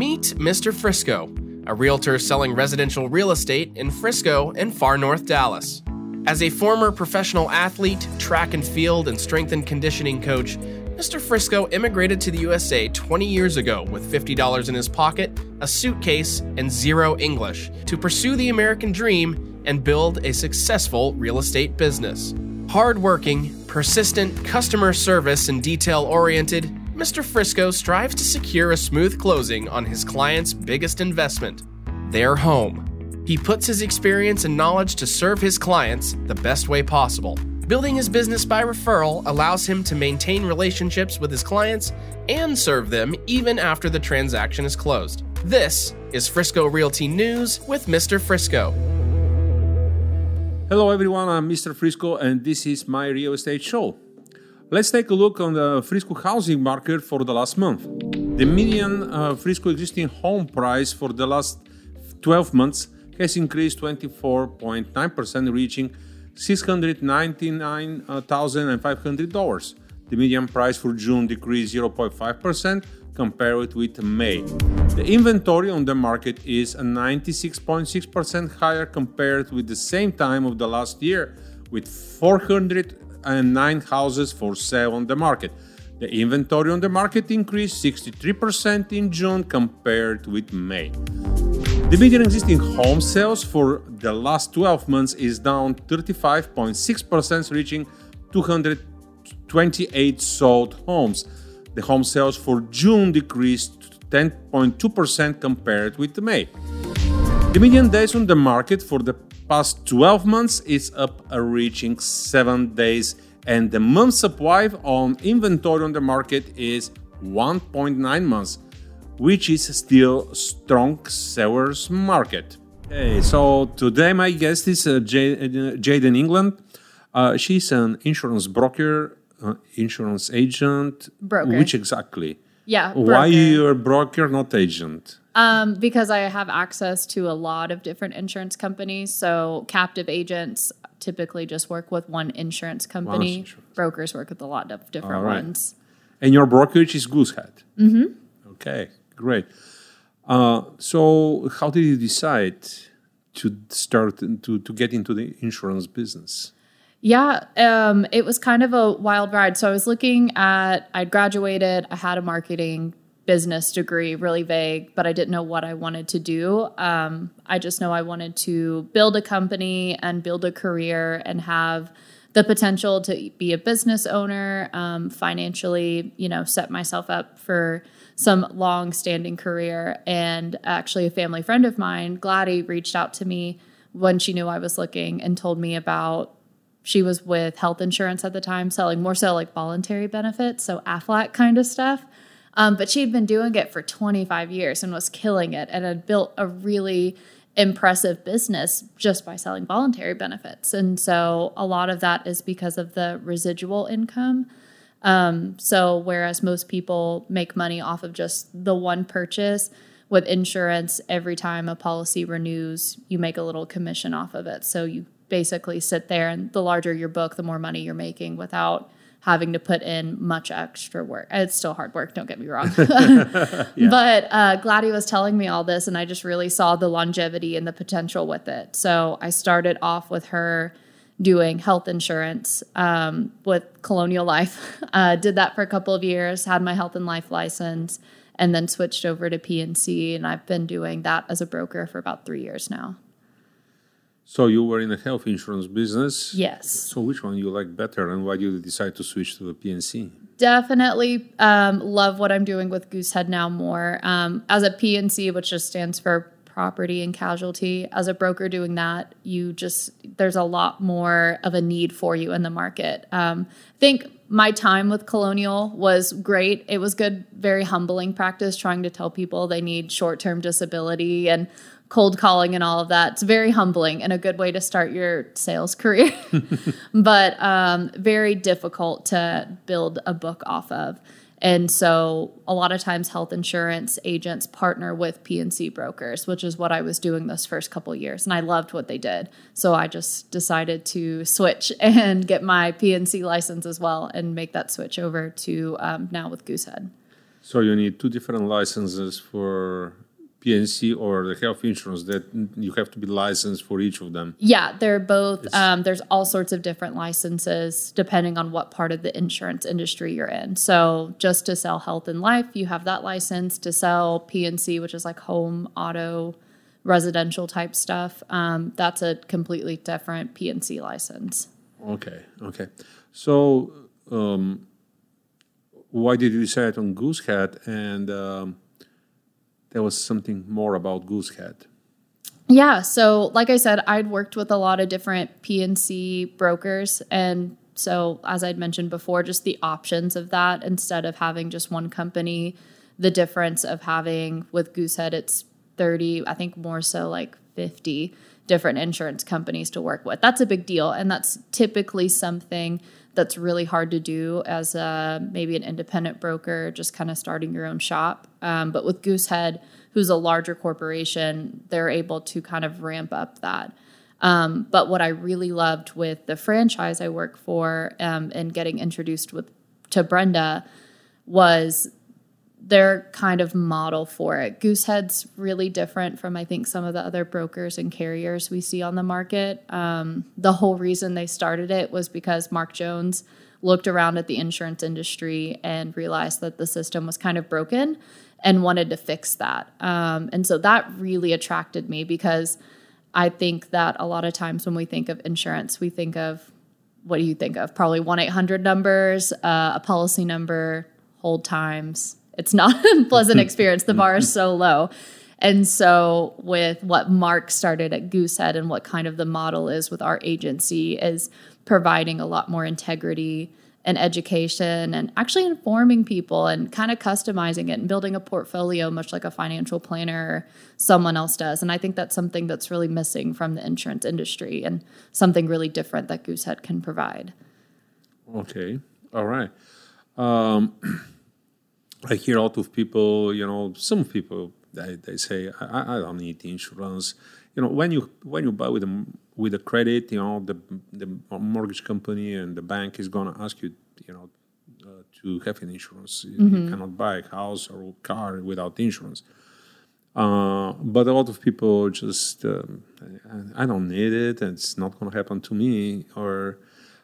Meet Mr. Frisco, a realtor selling residential real estate in Frisco and far north Dallas. As a former professional athlete, track and field, and strength and conditioning coach, Mr. Frisco immigrated to the USA 20 years ago with $50 in his pocket, a suitcase, and zero English to pursue the American dream and build a successful real estate business. Hardworking, persistent, customer service, and detail oriented, Mr. Frisco strives to secure a smooth closing on his client's biggest investment their home. He puts his experience and knowledge to serve his clients the best way possible. Building his business by referral allows him to maintain relationships with his clients and serve them even after the transaction is closed. This is Frisco Realty News with Mr. Frisco. Hello, everyone. I'm Mr. Frisco, and this is my real estate show. Let's take a look on the Frisco housing market for the last month. The median uh, Frisco existing home price for the last 12 months has increased 24.9%, reaching $699,500. The median price for June decreased 0.5% compared with May. The inventory on the market is 96.6% higher compared with the same time of the last year, with 409 houses for sale on the market. The inventory on the market increased 63% in June compared with May. The median existing home sales for the last 12 months is down 35.6%, reaching 228 sold homes. The home sales for June decreased 10.2% compared with May. The median days on the market for the past 12 months is up, reaching 7 days, and the month supply on inventory on the market is 1.9 months which is still strong sellers market. Hey, so today my guest is uh, uh, Jaden England. Uh, she's an insurance broker, uh, insurance agent. Broker. Which exactly? Yeah. Why broker. you're a broker, not agent? Um, because I have access to a lot of different insurance companies. So captive agents typically just work with one insurance company. insurance. Brokers work with a lot of different right. ones. And your brokerage is Goosehead. Mm-hmm. Okay, great. Uh, so, how did you decide to start to to get into the insurance business? Yeah, um, it was kind of a wild ride. So I was looking at, I'd graduated, I had a marketing business degree, really vague, but I didn't know what I wanted to do. Um, I just know I wanted to build a company and build a career and have the potential to be a business owner, um, financially, you know, set myself up for some long standing career. And actually, a family friend of mine, Gladys, reached out to me when she knew I was looking and told me about she was with health insurance at the time, selling more so like voluntary benefits, so AFLAC kind of stuff. Um, but she'd been doing it for 25 years and was killing it and had built a really impressive business just by selling voluntary benefits. And so a lot of that is because of the residual income. Um, so whereas most people make money off of just the one purchase, with insurance, every time a policy renews, you make a little commission off of it. So you basically sit there, and the larger your book, the more money you're making without having to put in much extra work. It's still hard work, don't get me wrong. But uh, Gladys was telling me all this, and I just really saw the longevity and the potential with it. So I started off with her doing health insurance um, with Colonial Life. Uh, did that for a couple of years, had my health and life license, and then switched over to P&C. And I've been doing that as a broker for about three years now. So you were in the health insurance business. Yes. So which one you like better, and why did you decide to switch to the P&C? Definitely um, love what I'm doing with Goosehead now more. Um, as a P&C, which just stands for property and casualty, as a broker doing that, you just, there's a lot more of a need for you in the market. Um, I think my time with Colonial was great. It was good, very humbling practice trying to tell people they need short term disability and cold calling and all of that. It's very humbling and a good way to start your sales career, but um, very difficult to build a book off of. And so, a lot of times, health insurance agents partner with P&C brokers, which is what I was doing those first couple years. And I loved what they did. So, I just decided to switch and get my P&C license as well and make that switch over to um, now with Goosehead. So you need two different licenses for P&C or the health insurance that you have to be licensed for each of them. Yeah, they're both. Um, there's all sorts of different licenses depending on what part of the insurance industry you're in. So, just to sell health and life, you have that license. To sell P&C, which is like home, auto, residential type stuff, um, that's a completely different P&C license. Okay, okay. So, um, why did you decide on Goosehead and um, there was something more about Goosehead. Yeah, so like I said, I'd worked with a lot of different P&C brokers and so as I'd mentioned before, just the options of that instead of having just one company, the difference of having with Goosehead it's 30, I think more so like 50 different insurance companies to work with. That's a big deal and that's typically something that's really hard to do as a maybe an independent broker, just kind of starting your own shop. Um, but with Goosehead, who's a larger corporation, they're able to kind of ramp up that. Um, but what I really loved with the franchise I work for um, and getting introduced with to Brenda was their kind of model for it. Goosehead's really different from I think some of the other brokers and carriers we see on the market. Um, the whole reason they started it was because Mark Jones looked around at the insurance industry and realized that the system was kind of broken and wanted to fix that. Um, and so that really attracted me because I think that a lot of times when we think of insurance, we think of what do you think of? Probably 1 800 numbers, uh, a policy number, hold times, it's not a pleasant experience. The bar is so low. And so, with what Mark started at Goosehead and what kind of the model is with our agency, is providing a lot more integrity and education and actually informing people and kind of customizing it and building a portfolio, much like a financial planner someone else does. And I think that's something that's really missing from the insurance industry and something really different that Goosehead can provide. Okay. All right. Um, I hear a lot of people, you know, some people they, they say I, I don't need insurance. You know, when you when you buy with a with a credit, you know, the the mortgage company and the bank is gonna ask you, you know, uh, to have an insurance. Mm-hmm. You cannot buy a house or a car without insurance. Uh, but a lot of people just um, I, I, don't need it, and it's not going to happen to me. Or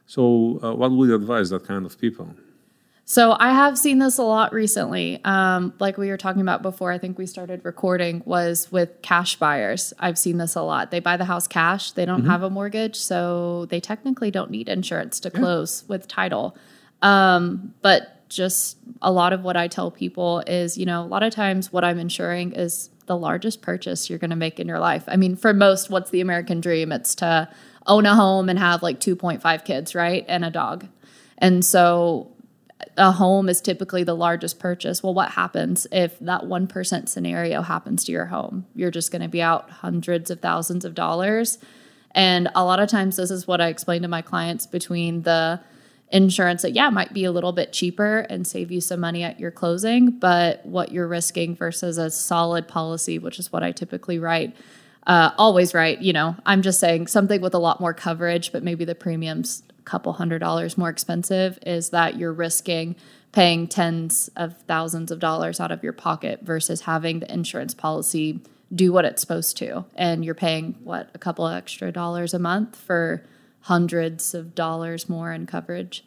so, uh, what would you advise that kind of people? So I have seen this a lot recently. Um, like we were talking about before, I think we started recording was with cash buyers. I've seen this a lot. They buy the house cash. They don't mm-hmm. have a mortgage, so they technically don't need insurance to close yeah. with title. Um, but just a lot of what I tell people is, you know, a lot of times what I'm insuring is the largest purchase you're going to make in your life. I mean, for most, what's the American dream? It's to own a home and have like 2.5 kids, right? And a dog. And so a home is typically the largest purchase. Well, what happens if that 1% scenario happens to your home? You're just going to be out hundreds of thousands of dollars. And a lot of times, this is what I explain to my clients between the insurance that, yeah, might be a little bit cheaper and save you some money at your closing, but what you're risking versus a solid policy, which is what I typically write. Uh, always write, you know, I'm just saying something with a lot more coverage, but maybe the premiums couple hundred dollars more expensive is that you're risking paying tens of thousands of dollars out of your pocket versus having the insurance policy do what it's supposed to. And you're paying what a couple extra dollars a month for hundreds of dollars more in coverage.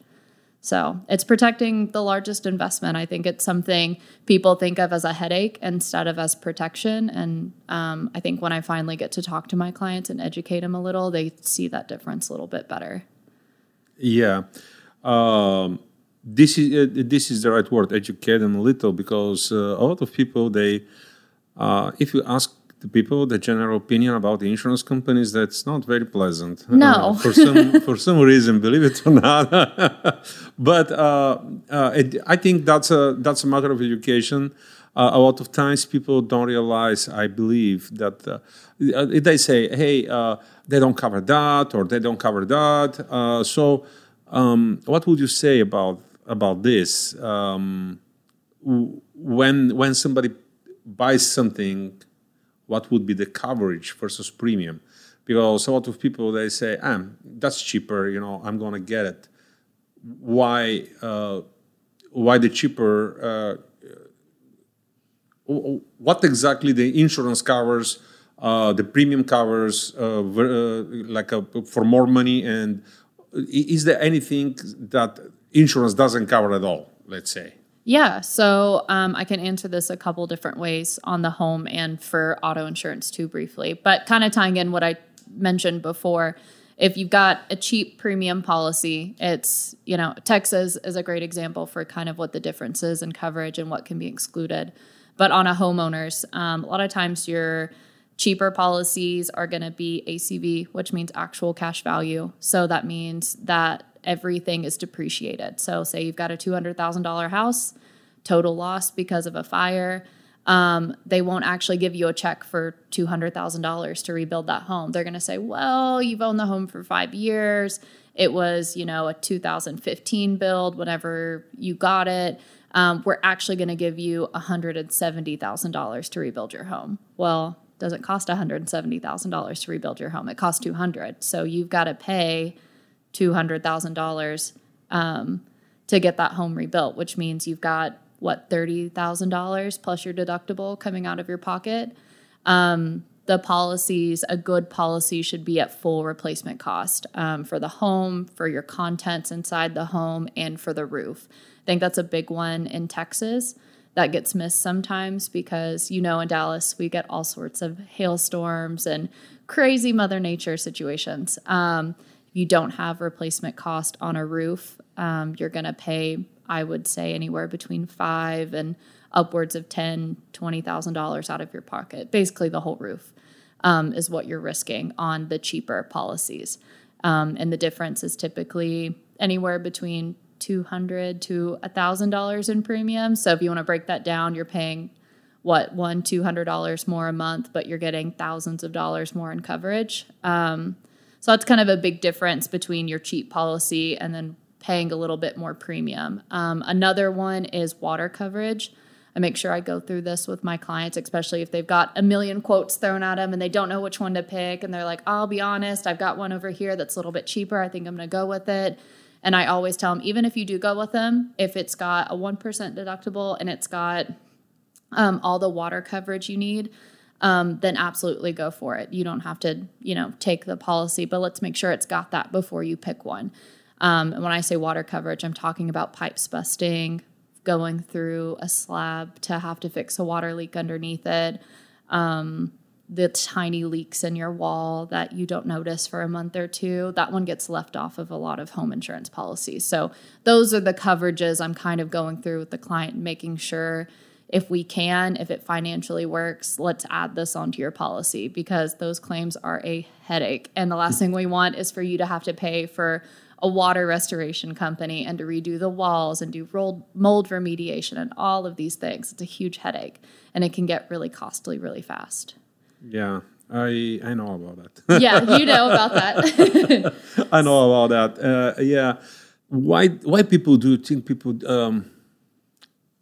So it's protecting the largest investment. I think it's something people think of as a headache instead of as protection. And um, I think when I finally get to talk to my clients and educate them a little, they see that difference a little bit better. Yeah. Um, this is uh, this is the right word. Educate them a little because uh, a lot of people they, uh, if you ask the people the general opinion about the insurance companies, that's not very pleasant. No, uh, for some for some reason, believe it or not. but uh, uh, it, I think that's a that's a matter of education. A lot of times people don't realize. I believe that they say, "Hey." they don't cover that or they don't cover that. Uh, so, um, what would you say about about this? Um, when when somebody buys something, what would be the coverage versus premium? Because a lot of people they say, "Ah, that's cheaper. You know, I'm gonna get it." Why? Uh, why the cheaper? Uh, what exactly the insurance covers, uh, the premium covers, uh, uh like a, for more money, and is there anything that insurance doesn't cover at all? Let's say. Yeah, so um, I can answer this a couple different ways on the home and for auto insurance too, briefly. But kind of tying in what I mentioned before, if you've got a cheap premium policy, it's, you know, Texas is a great example for kind of what the difference is in coverage and what can be excluded. But on a homeowner's, um, a lot of times your cheaper policies are going to be ACV, which means actual cash value. So that means that everything is depreciated. So, say you've got a $200,000 house, total loss because of a fire. Um, they won't actually give you a check for $200,000 to rebuild that home. They're going to say, well, you've owned the home for five years. It was, you know, a 2015 build whenever you got it. Um, we're actually going to give you $170,000 to rebuild your home. Well, doesn't cost $170,000 to rebuild your home. It costs 200. So you've got to pay $200,000 um, to get that home rebuilt, which means you've got what $30,000 plus your deductible coming out of your pocket. Um, the policies, a good policy should be at full replacement cost um, for the home, for your contents inside the home, and for the roof. I think that's a big one in Texas that gets missed sometimes because, you know, in Dallas, we get all sorts of hailstorms and crazy Mother Nature situations. Um, you don't have replacement cost on a roof, um, you're going to pay, I would say, anywhere between five and upwards of ten, twenty thousand dollars out of your pocket. Basically, the whole roof um, is what you're risking on the cheaper policies, um, and the difference is typically anywhere between two hundred to thousand dollars in premium. So if you want to break that down, you're paying what one two hundred dollars more a month, but you're getting thousands of dollars more in coverage. Um, so that's kind of a big difference between your cheap policy and then paying a little bit more premium. Um, another one is water coverage. I make sure I go through this with my clients, especially if they've got a million quotes thrown at them and they don't know which one to pick. And they're like, I'll be honest, I've got one over here that's a little bit cheaper. I think I'm going to go with it. And I always tell them, even if you do go with them, if it's got a 1% deductible and it's got um, all the water coverage you need, um, then absolutely go for it. You don't have to, you know, take the policy, but let's make sure it's got that before you pick one. Um, and when I say water coverage, I'm talking about pipes busting, going through a slab to have to fix a water leak underneath it, um, the tiny leaks in your wall that you don't notice for a month or two. That one gets left off of a lot of home insurance policies. So those are the coverages I'm kind of going through with the client, making sure if we can, if it financially works, let's add this onto your policy because those claims are a headache. And the last thing we want is for you to have to pay for a water restoration company and to redo the walls and do mold remediation and all of these things. It's a huge headache and it can get really costly really fast. Yeah, I I know about that. yeah, you know about that. I know about that. Uh, yeah, why why people do think people um,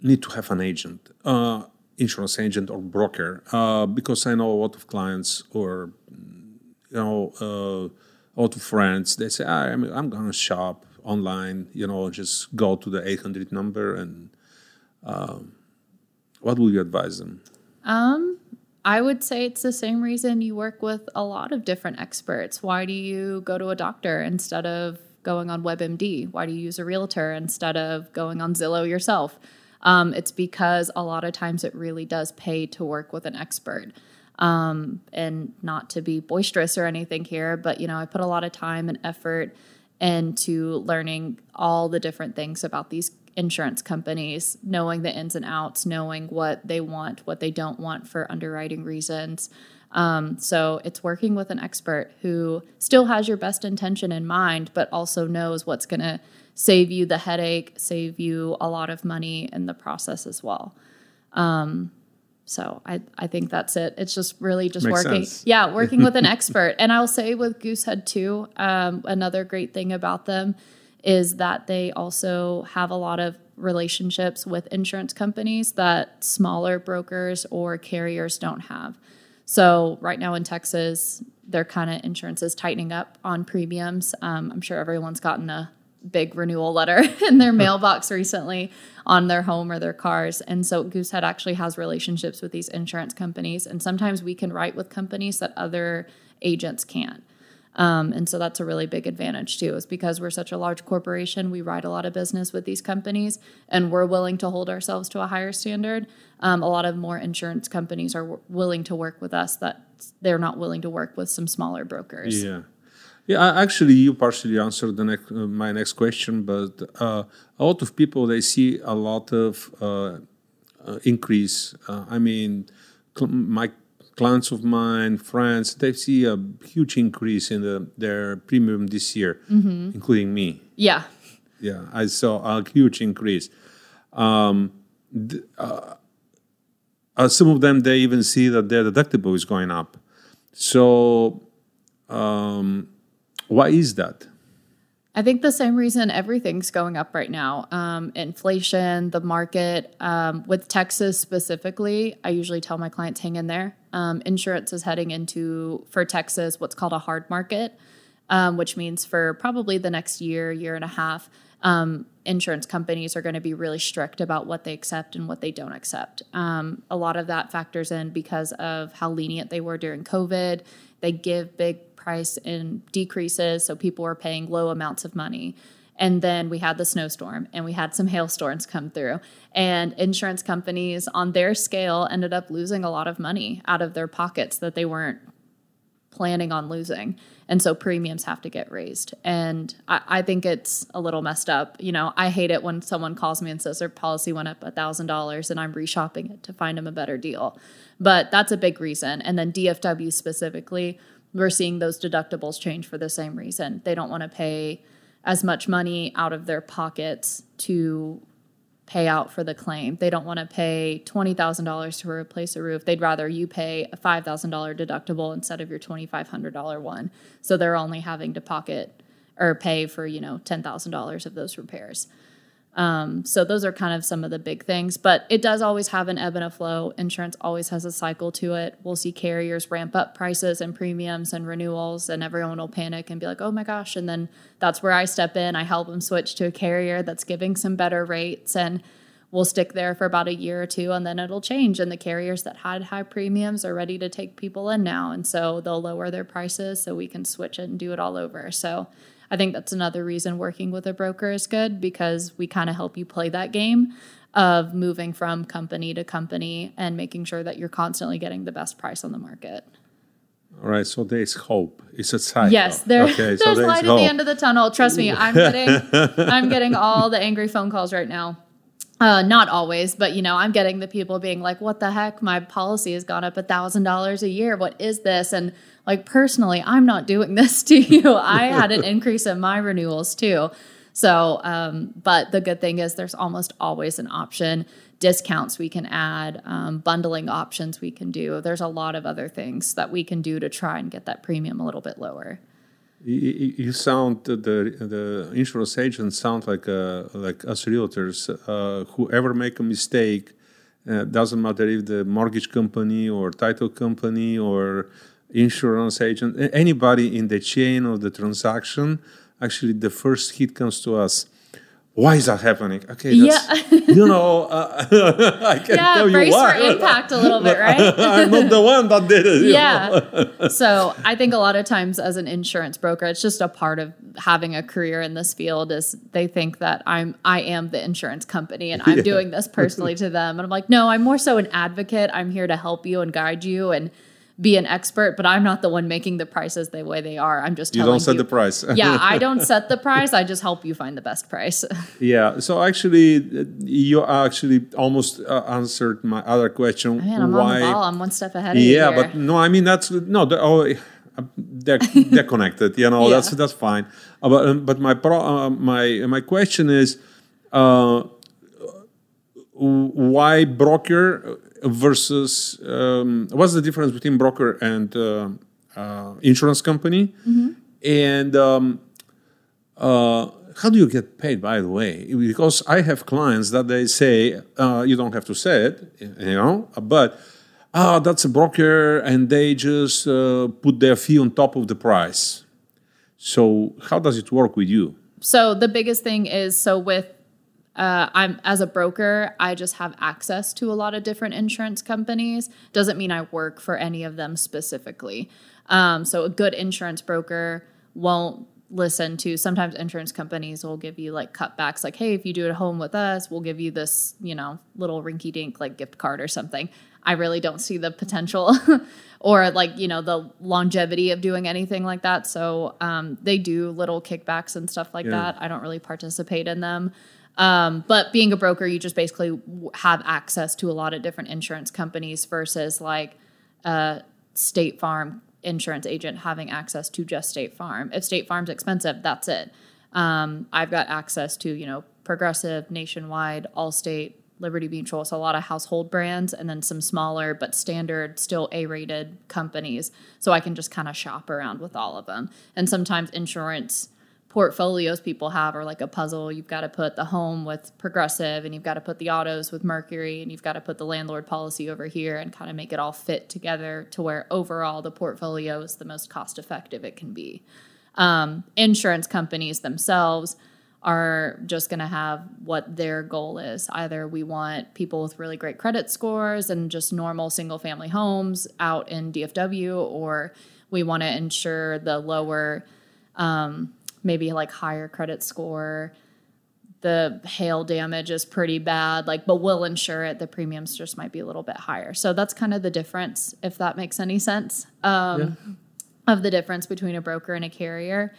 need to have an agent, uh, insurance agent or broker, uh, because I know a lot of clients or you know uh, to friends. They say, ah, I'm I'm gonna shop online, you know, just go to the 800 number and. Um, what would you advise them? Um, I would say it's the same reason you work with a lot of different experts. Why do you go to a doctor instead of going on WebMD? Why do you use a realtor instead of going on Zillow yourself? Um, it's because a lot of times it really does pay to work with an expert. Um, and not to be boisterous or anything here, but you know, I put a lot of time and effort into learning all the different things about these insurance companies, knowing the ins and outs, knowing what they want, what they don't want for underwriting reasons. Um, so it's working with an expert who still has your best intention in mind, but also knows what's going to save you the headache, save you a lot of money in the process as well. Um, so I, I think that's it. It's just really just Makes working. Sense. Yeah, working with an expert. And I'll say with Goosehead too, um, another great thing about them is that they also have a lot of relationships with insurance companies that smaller brokers or carriers don't have. So right now in Texas, their kind of insurance is tightening up on premiums. Um, I'm sure everyone's gotten a big renewal letter in their mailbox recently on their home or their cars. And so Goosehead actually has relationships with these insurance companies. And sometimes we can write with companies that other agents can't. Um, and so that's a really big advantage too, is because we're such a large corporation, we write a lot of business with these companies and we're willing to hold ourselves to a higher standard. Um, a lot of more insurance companies are w- willing to work with us that they're not willing to work with some smaller brokers. Yeah. Yeah, actually, you partially answered the next, uh, my next question, but uh, a lot of people they see a lot of uh, uh increase. Uh, I mean, cl- my clients of mine, friends, they see a huge increase in the, their premium this year, mm-hmm. including me. Yeah, yeah, I saw a huge increase. Um, th- uh, some of them they even see that their deductible is going up. So. Um, why is that? I think the same reason everything's going up right now um, inflation, the market. Um, with Texas specifically, I usually tell my clients hang in there. Um, insurance is heading into, for Texas, what's called a hard market, um, which means for probably the next year, year and a half, um, insurance companies are going to be really strict about what they accept and what they don't accept. Um, a lot of that factors in because of how lenient they were during COVID. They give big price in decreases, so people were paying low amounts of money. And then we had the snowstorm and we had some hailstorms come through. And insurance companies on their scale ended up losing a lot of money out of their pockets that they weren't planning on losing. And so premiums have to get raised. And I, I, think it's a little messed up. You know, I hate it when someone calls me and says their policy went up $1,000 and I'm reshopping it to find them a better deal. But that's a big reason. And then DFW specifically, we're seeing those deductibles change for the same reason. They don't want to pay as much money out of their pockets to pay out for the claim. They don't want to pay $20,000 to replace a roof. They'd rather you pay a $5,000 deductible instead of your $2,500 one. So they're only having to pocket or pay for, you know, $10,000 of those repairs. Um, so those are kind of some of the big things, but it does always have an ebb and a flow. Insurance always has a cycle to it. We'll see carriers ramp up prices and premiums and renewals, and everyone will panic and be like, "Oh my gosh!" And then that's where I step in. I help them switch to a carrier that's giving some better rates, and we'll stick there for about a year or two, and then it'll change. And the carriers that had high premiums are ready to take people in now, and so they'll lower their prices so we can switch it and do it all over. So I think that's another reason working with a broker is good because we kind of help you play that game of moving from company to company and making sure that you're constantly getting the best price on the market. All right, so there's hope. It's a cycle. Yes, there, okay, there's, so there's light hope. at the end of the tunnel. Trust me, I'm getting I'm getting all the angry phone calls right now. Uh, not always, but you know, I'm getting the people being like, "What the heck? My policy has gone up a thousand dollars a year. What is this?" And like personally, I'm not doing this to you. I had an increase in my renewals too. So, um, but the good thing is there's almost always an option. Discounts we can add, um, bundling options we can do. There's a lot of other things that we can do to try and get that premium a little bit lower. You, sound the the insurance agents sound like uh, like us realtors. Uh, whoever make a mistake, uh, doesn't matter if the mortgage company or title company or insurance agent, anybody in the chain of the transaction, actually the first hit comes to us. Why is that happening? Okay, that's, yeah. you know, uh, I can yeah, tell brace you why. for impact a little bit, right? I'm not the one that did it. Yeah. so I think a lot of times as an insurance broker, it's just a part of having a career in this field is they think that I'm I am the insurance company and I'm yeah. doing this personally to them. And I'm like, no, I'm more so an advocate. I'm here to help you and guide you and be an expert, but I'm not the one making the prices the way they are. I'm just you don't set you, the price. yeah, I don't set the price. I just help you find the best price. yeah. So actually, you actually almost uh, answered my other question. Man, I'm why, on the ball. I'm one step ahead. Yeah, but no, I mean that's no. Oh, they're, they're connected. You know, yeah. that's that's fine. Uh, but um, but my pro, uh, my my question is. Uh, why broker versus um, what's the difference between broker and uh, uh, insurance company? Mm-hmm. and um, uh, how do you get paid by the way? Because i have clients that they say uh, you don't have to say it you know but ah that's a broker and they just uh, put their fee on top of the price. So how does it work with you? So the biggest thing is so with uh, I'm as a broker, I just have access to a lot of different insurance companies. Doesn't mean I work for any of them specifically. Um, so a good insurance broker won't listen to sometimes insurance companies will give you like cutbacks like hey if you do it at home with us we'll give you this you know little rinky dink like gift card or something i really don't see the potential or like you know the longevity of doing anything like that so um, they do little kickbacks and stuff like Yeah. that i don't really participate in them um, but being a broker you just basically have access to a lot of different insurance companies versus like a state farm insurance agent having access to just state farm. If state farm's expensive that's it. Um, i've got access to you know progressive nationwide allstate liberty mutual so a lot of household brands and then some smaller but standard still a-rated companies. So i can just kind of shop around with all of them and sometimes insurance portfolios people have are like a puzzle. You've got to put the home with Progressive, and you've got to put the autos with Mercury, and you've got to put the landlord policy over here and kind of make it all fit together to where overall the portfolio is the most cost effective it can be. Um, insurance companies themselves are just going to have what their goal is. Either we want people with really great credit scores and just normal single family homes out in DFW, or we want to insure the lower maybe like higher credit score. The hail damage is pretty bad, like, but we'll insure it. The premiums just might be a little bit higher. So that's kind of the difference, if that makes any sense, um, of the difference between a broker and a carrier.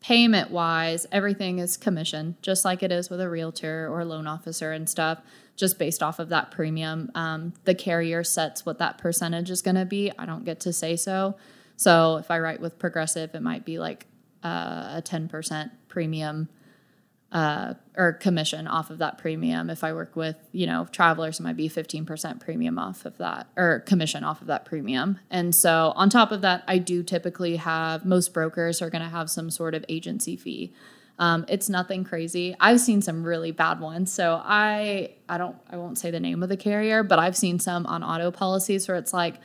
Payment wise, everything is commission, just like it is with a realtor or a loan officer and stuff, just based off of that premium. Um, the carrier sets what that percentage is going to be. I don't get to say so. So if I write with Progressive, it might be like uh, a 10% premium uh, or commission off of that premium. If I work with, you know, travelers, it might be 15% premium off of that or commission off of that premium. And so on top of that, I do typically have most brokers are going to have some sort of agency fee. Um, it's nothing crazy. I've seen some really bad ones. So I I don't I won't say the name of the carrier, but I've seen some on auto policies where it's like,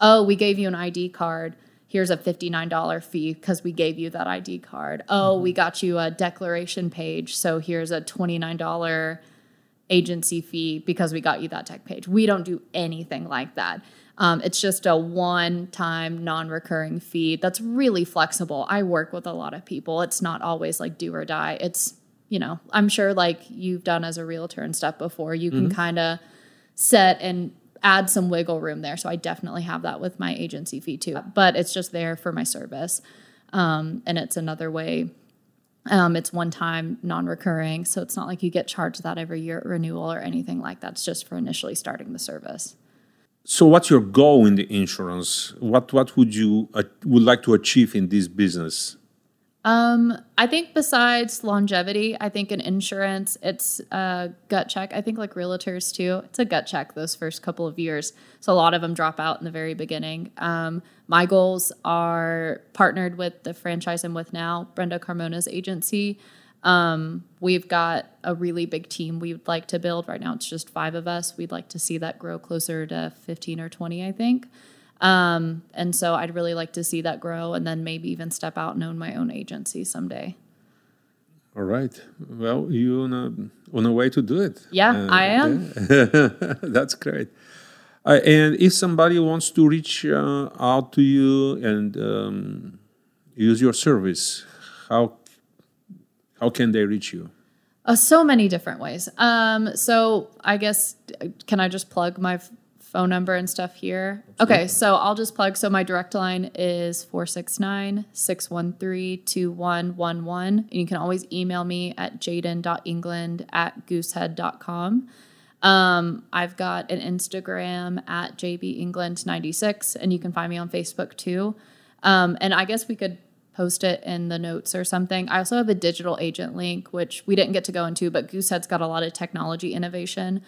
oh, we gave you an ID card here's a $59 fee because we gave you that ID card. Oh, we got you a declaration page. So here's a $29 agency fee because we got you that dec page. We don't do anything like that. Um, it's just a one time non recurring fee that's really flexible. I work with a lot of people. It's not always like do or die. It's, you know, I'm sure like you've done as a realtor and stuff before, you can kind of set and add some wiggle room there. So I definitely have that with my agency fee too. But it's just there for my service. Um, and it's another way. Um, it's one time, non recurring. So it's not like you get charged that every year at renewal or anything like that. It's just for initially starting the service. So, what's your goal in the insurance? What what would you uh, would like to achieve in this business? Um, I think besides longevity, I think in insurance, it's a gut check. I think like realtors too, it's a gut check those first couple of years. So a lot of them drop out in the very beginning. Um, my goals are partnered with the franchise I'm with now, Brenda Carmona's agency. Um, we've got a really big team we would like to build. Right now, it's just five of us. We'd like to see that grow closer to 15 or 20, I think. Um, and so I'd really like to see that grow and then maybe even step out and own my own agency someday. All right. Well, you on a on a way to do it. Yeah, I am. That's great. Uh, and if somebody wants to reach uh, out to you and um, use your service, how how can they reach you? Uh, so many different ways. Um, so I guess can I just plug my phone number and stuff here? Okay, so I'll just plug. So my direct line is 469-613-2111. And you can always email me at jaden.england at goosehead.com. Um, I've got an Instagram at jbengland96, and you can find me on Facebook too. Um, and I guess we could post it in the notes or something. I also have a digital agent link, which we didn't get to go into, but Goosehead's got a lot of technology innovation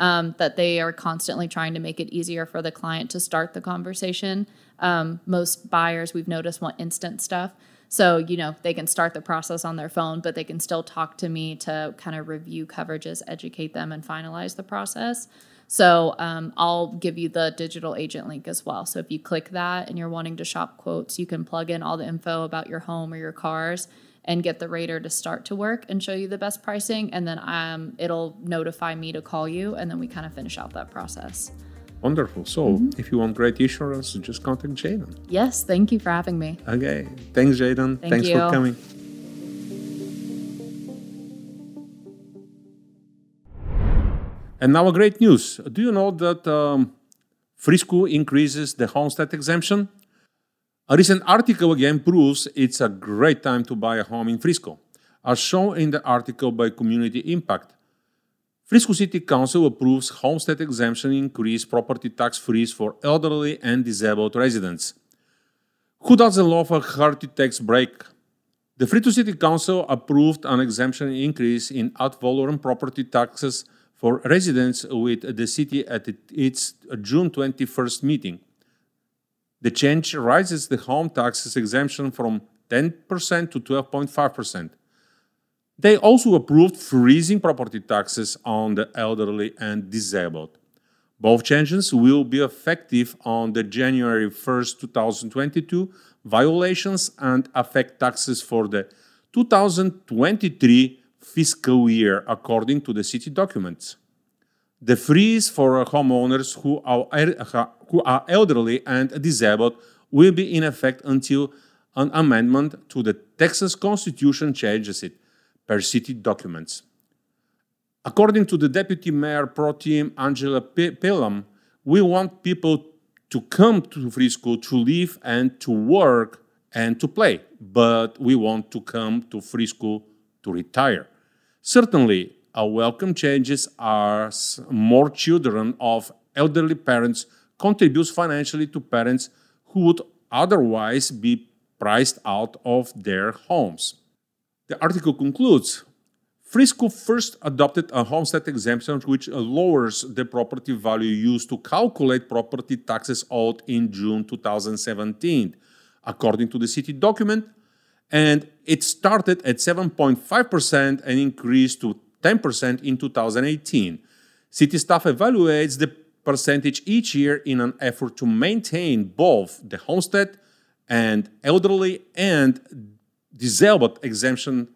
um, that they are constantly trying to make it easier for the client to start the conversation. Um, most buyers we've noticed want instant stuff. So, you know, they can start the process on their phone, but they can still talk to me to kind of review coverages, educate them, and finalize the process. So, um, I'll give you the digital agent link as well. So, if you click that and you're wanting to shop quotes, you can plug in all the info about your home or your cars, and get the rater to start to work and show you the best pricing. And then um, it'll notify me to call you. And then we kind of finish out that process. Wonderful. So, mm-hmm. if you want great insurance, just contact Jaden. Yes, thank you for having me. Okay. Thanks, Jaden. Thank Thanks you. for coming. And now, a great news. Do you know that um, Frisco increases the homestead exemption? A recent article again proves it's a great time to buy a home in Frisco. As shown in the article by Community Impact, Frisco City Council approves homestead exemption increase property tax freeze for elderly and disabled residents. Who doesn't love a hearty tax break? The Frisco City Council approved an exemption increase in ad valorem property taxes for residents with the city at its June 21st meeting. The change raises the homestead exemption from 10% to 12.5%. They also approved freezing property taxes on the elderly and disabled. Both changes will be effective on the January 1st, 2022 valuations and affect taxes for the 2023 fiscal year, according to the city documents. The freeze for homeowners who are, who are elderly and disabled will be in effect until an amendment to the Texas Constitution changes it, per city documents. According to the Deputy Mayor Pro Tem Angela Pelham, we want people to come to Frisco to live and to work and to play, but we want to come to Frisco to retire. Certainly, a welcome changes as more children of elderly parents contributes financially to parents who would otherwise be priced out of their homes. The article concludes Frisco first adopted a homestead exemption which lowers the property value used to calculate property taxes owed in June 2017, according to the city document, and it started at 7.5% and increased to 10% in 2018. City staff evaluates the percentage each year in an effort to maintain both the homestead and elderly and disabled exemption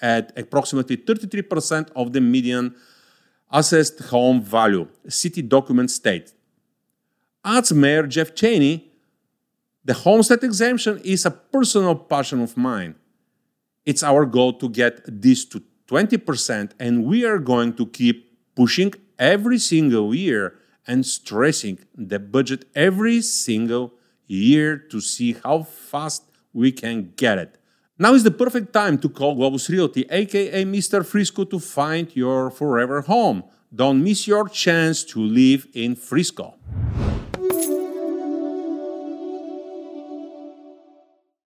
at approximately 33% of the median assessed home value, city documents state. As Mayor Jeff Cheney, the homestead exemption is a personal passion of mine. It's our goal to get this to 20%, and we are going to keep pushing every single year and stressing the budget every single year to see how fast we can get it. Now is the perfect time to call Globus Realty, aka Mr. Frisco, to find your forever home. Don't miss your chance to live in Frisco.